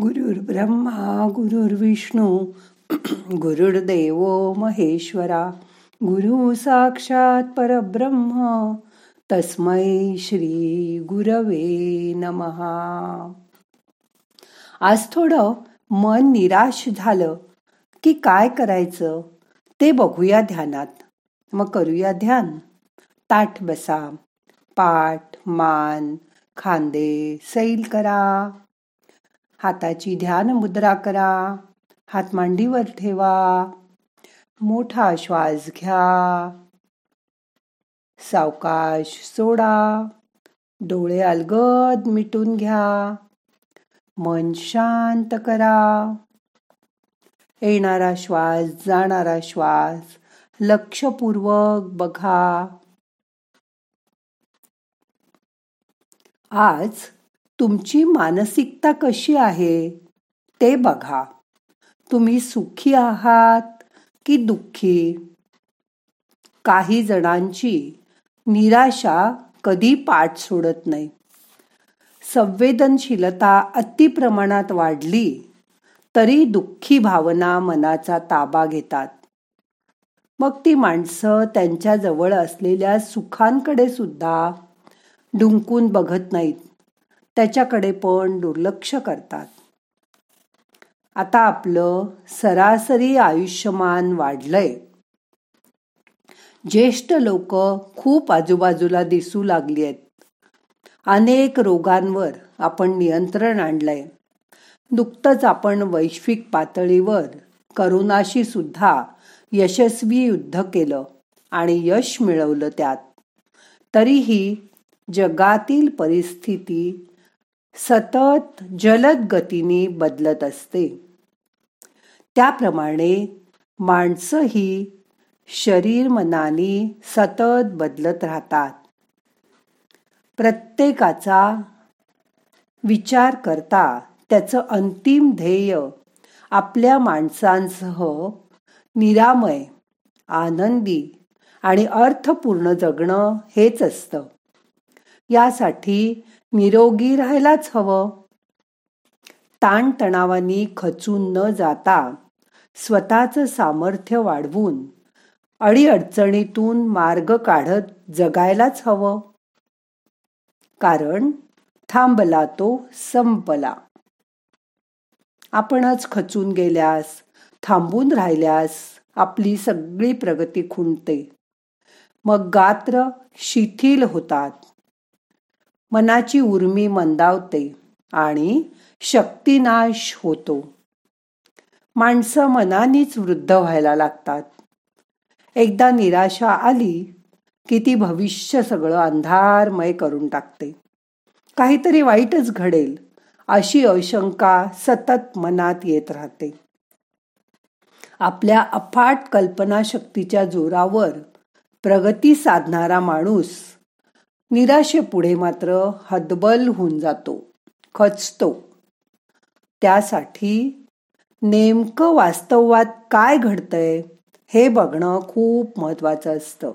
गुरुर्ब्रह्मा गुरुर्विष्णू गुरुर्देव महेश्वरा गुरु साक्षात परब्रह्म तस्मै श्री गुरवे नमहा आज थोडं मन निराश झालं की काय करायचं ते बघूया ध्यानात. मग करूया ध्यान. ताठ बसा. पाठ मान खांदे सैल करा. हाताची ध्यान मुद्रा करा. हात मांडीवर ठेवा. मोठा श्वास घ्या. सावकाश सोडा. डोळे अलगद मिटून घ्या. मन शांत करा. येणारा श्वास जाणारा श्वास लक्षपूर्वक बघा. आज तुमची मानसिकता कशी आहे? ते बघा. तुम्ही सुखी आहात की दुःखी? काही जणांची निराशा कधी पाठ सोडत नाही. संवेदनशीलता अति प्रमाणात वाढली तरी दुःखी भावना मनाचा ताबा घेतात. मग ती माणसं त्यांच्या जवळ असलेल्या सुखांकडे सुद्धा डुंकून बघत नाहीत. त्याच्याकडे पण दुर्लक्ष करतात. आता आपलं सरासरी आयुष्यमान वाढलंय. ज्येष्ठ लोक खूप आजूबाजूला दिसू लागली आहेत अनेक रोगांवर आपण नियंत्रण आणलंय. नुकतंच आपण वैश्विक पातळीवर करोनाशी सुद्धा यशस्वी युद्ध केलं आणि यश मिळवलं त्यात. तरीही जगातील परिस्थिती सतत जलद गतीने बदलत असते. त्याप्रमाणे माणसं ही शरीर मनाने सतत बदलत राहतात. प्रत्येकाचा विचार करता त्याचं अंतिम ध्येय आपल्या माणसांसह निरामय आनंदी आणि अर्थपूर्ण जगणं हेच असतं. यासाठी निरोगी राहायलाच हवं. ताणतणावानी खचून न जाता स्वतःचं सामर्थ्य वाढवून अडीअडचणीतून मार्ग काढत जगायलाच हवं. कारण थांबला तो संपला. आपणच खचून गेल्यास थांबून राहिल्यास आपली सगळी प्रगती खुंटते. मग गात्र शिथिल होतात. मनाची उर्मी मंदावते आणि शक्तिनाश होतो. माणसं मनानीच वृद्ध व्हायला लागतात. एकदा निराशा आली की ती भविष्य सगळं अंधारमय करून टाकते. काहीतरी वाईटच घडेल अशी अशंका सतत मनात येत राहते. आपल्या अफाट कल्पनाशक्तीच्या जोरावर प्रगती साधणारा माणूस निराशेपुढे मात्र हतबल होऊन जातो खचतो. त्यासाठी नेमकं वास्तवात काय घडतंय हे बघणं खूप महत्वाचं असतं.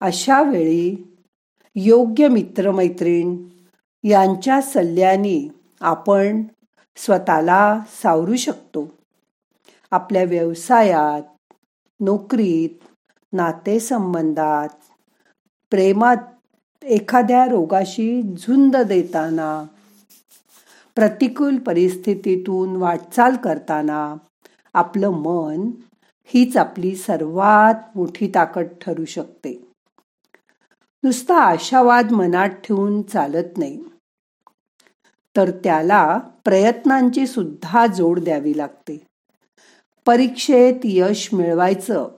अशा वेळी योग्य मित्रमैत्रीण यांच्या सल्ल्याने आपण स्वतःला सावरू शकतो. आपल्या व्यवसायात नोकरीत नातेसंबंधात प्रेमात एखाद्या रोगाशी झुंज देताना प्रतिकूल परिस्थितीतून वाटचाल करताना आपलं मन हीच आपली सर्वात मोठी ताकद ठरू शकते. नुसता आशावाद मनात ठेवून चालत नाही. तर त्याला प्रयत्नांची सुद्धा जोड द्यावी लागते. परीक्षेत यश मिळवायचं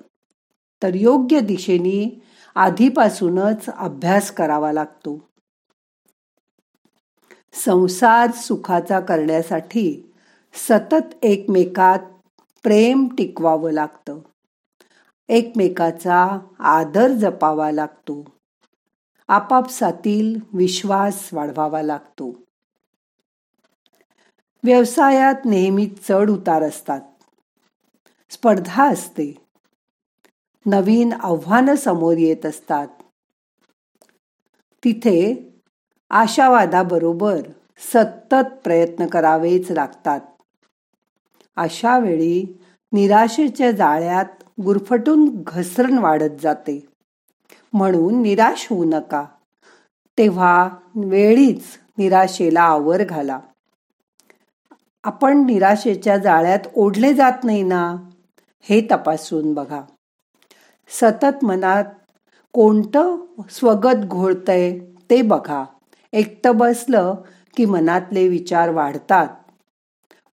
तर योग्य दिशेने आधीपासूनच अभ्यास करावा लागतो. संसार सुखाचा करण्यासाठी सतत एकमेकात प्रेम टिकवावं लागतं. एकमेकाचा आदर जपावा लागतो. आपापसातील विश्वास वाढवावा लागतो. व्यवसायात नेहमी चढ उतार असतात. स्पर्धा असते. नवीन आव्हानं समोर येत असतात. तिथे आशावादाबरोबर सतत प्रयत्न करावेच लागतात. अशा वेळी निराशेच्या जाळ्यात गुरफटून घसरण वाढत जाते. म्हणून निराश होऊ नका. तेव्हा वेळीच निराशेला आवर घाला. आपण निराशेच्या जाळ्यात ओढले जात नाही ना? हे तपासून बघा. सतत मनात कोणतं स्वगत घोळतंय ते बघा. एकटं बसलं की मनातले विचार वाढतात.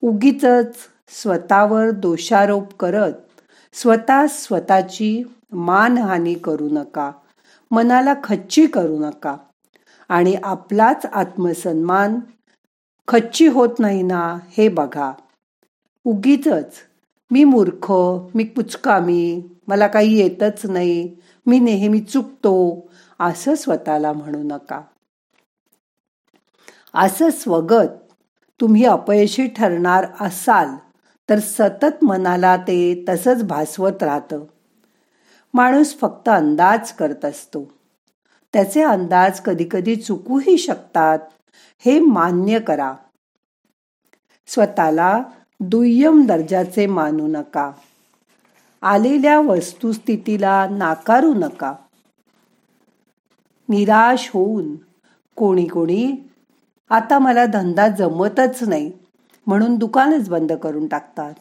उगीच स्वतःवर दोषारोप करत स्वतः स्वतःची मानहानी करू नका. मनाला खच्ची करू नका. आणि आपलाच आत्मसन्मान खच्ची होत नाही ना हे बघा. उगीच मी मूर्ख मी पुचकामी मला काही येतच नाही मी नेहमी चुकतो असं स्वतःला म्हणू नका. असं स्वगत तुम्ही अपयशी ठरणार असाल तर सतत मनाला ते तसंच भासवत राहतं. माणूस फक्त अंदाज करत असतो. त्याचे अंदाज कधीकधी चुकूही शकतात हे मान्य करा. स्वतःला दुय्यम दर्जाचे मानू नका. आलेल्या वस्तुस्थितीला नाकारू नका. निराश होऊन कोणी कोणी आता मला धंदा जमतच नाही म्हणून दुकानच बंद करून टाकतात.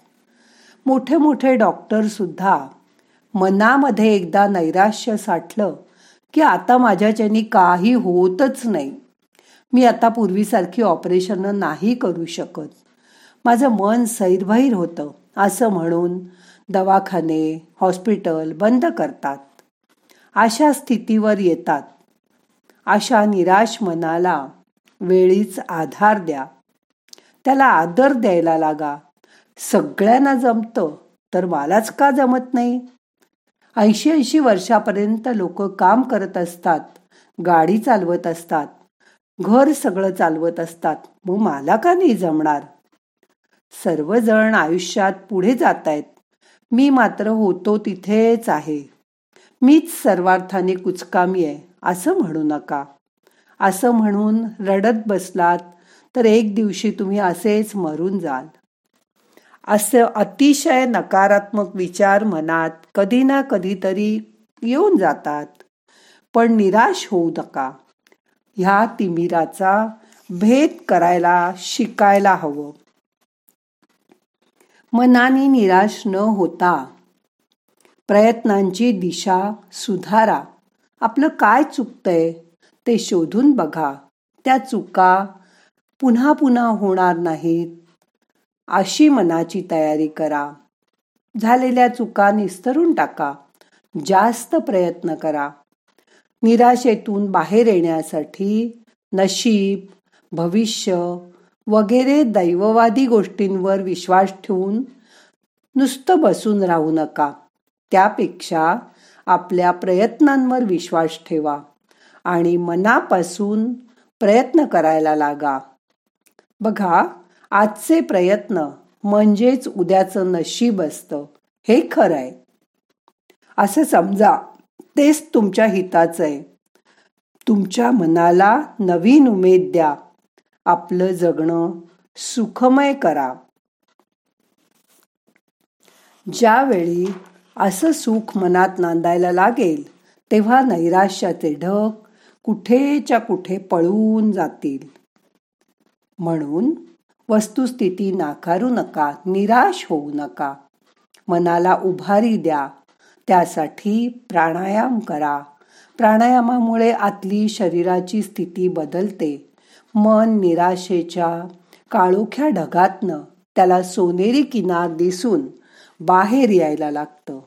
मोठे मोठे डॉक्टर सुद्धा मनामध्ये एकदा नैराश्य साठलं की आता माझ्याच्यानी काही होतच नाही. मी आता पूर्वीसारखी ऑपरेशन नाही करू शकत. माझं मन सैरभैर होतं असं म्हणून दवाखाने हॉस्पिटल बंद करतात. अशा स्थितीवर येतात. अशा निराश मनाला वेळीच आधार द्या. त्याला आदर द्यायला लागा. सगळ्यांना जमतं तर मलाच का जमत नाही? ऐंशी ऐंशी वर्षापर्यंत लोक काम करत असतात गाडी चालवत असतात घर सगळं चालवत असतात. मग मला का नाही जमणार? सर्वजण आयुष्यात पुढे जात आहेत मी मात्र होतो तिथेच आहे. मीच सर्वार्थाने कुचकामी आहे असं म्हणू नका. असं म्हणून रडत बसलात तर एक दिवशी तुम्ही असेच मरून जाल. असे अतिशय नकारात्मक विचार मनात कधी ना कधीतरी येऊन जातात. पण निराश होऊ नका. ह्या तिमिराचा भेद करायला शिकायला हवं. मनाने निराश न होता. प्रयत्नांची दिशा सुधारा. आपलं काय चुकतंय ते शोधून बघा. त्या चुका पुन्हा पुन्हा होणार नाहीत. अशी मनाची तयारी करा. झालेल्या चुका निस्तरून टाका. जास्त प्रयत्न करा. निराशेतून बाहेर येण्यासाठी नशीब भविष्य वगैरे दैववादी गोष्टींवर विश्वास ठेवून नुसतं बसून राहू नका. त्यापेक्षा आपल्या प्रयत्नांवर विश्वास ठेवा आणि मनापासून प्रयत्न करायला लागा. बघा आजचे प्रयत्न म्हणजेच उद्याचं नशीब असतं. हे खरं आहे असं समजा तेच तुमच्या हिताचं आहे. तुमच्या मनाला नवीन उमेद द्या. आपलं जगणं सुखमय करा. ज्यावेळी असं सुख मनात नांदायला लागेल तेव्हा नैराश्याचे ढग कुठेच्या कुठे पळून जातील. म्हणून वस्तुस्थिती नाकारू नका निराश होऊ नका. मनाला उभारी द्या त्यासाठी प्राणायाम करा. प्राणायामामुळे आतली शरीराची स्थिती बदलते. मन निराशेच्या काळोख्या ढगातनं त्याला सोनेरी किनार दिसून बाहेर यायला लागतं.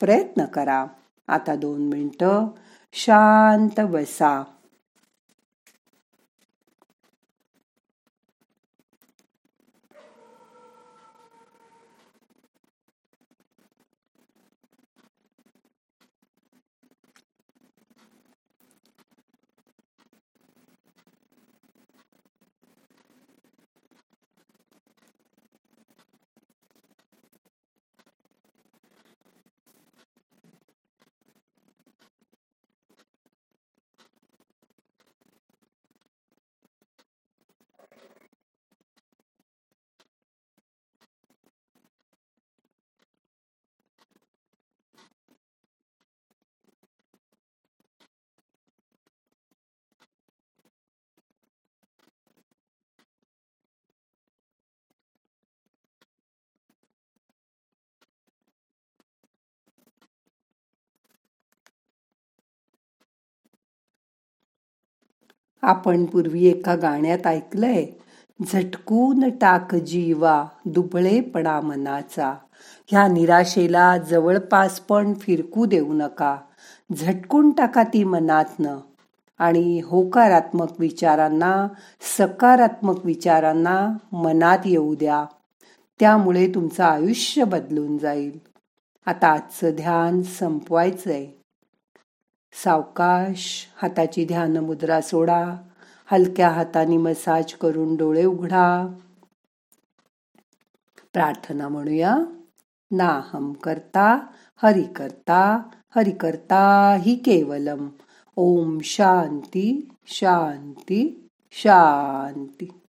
प्रयत्न करा. आता दोन मिनटं शांत बसा. आपण पूर्वी एका गाण्यात ऐकलंय झटकून टाक जीवा दुबळेपणा मनाचा. ह्या निराशेला जवळपास पण फिरकू देऊ नका. झटकून टाका ती मनातनं. आणि होकारात्मक विचारांना सकारात्मक विचारांना मनात येऊ द्या. त्यामुळे तुमचं आयुष्य बदलून जाईल. आता आजचं ध्यान संपवायचं आहे सावकाश हाताची ध्यान मुद्रा सोडा हलक्या हाताने मसाज करून डोळे उघडा. प्रार्थना म्हणूया नाहम करता हरि करता हरि करता हि केवलम. ओम शांती शांती शांती.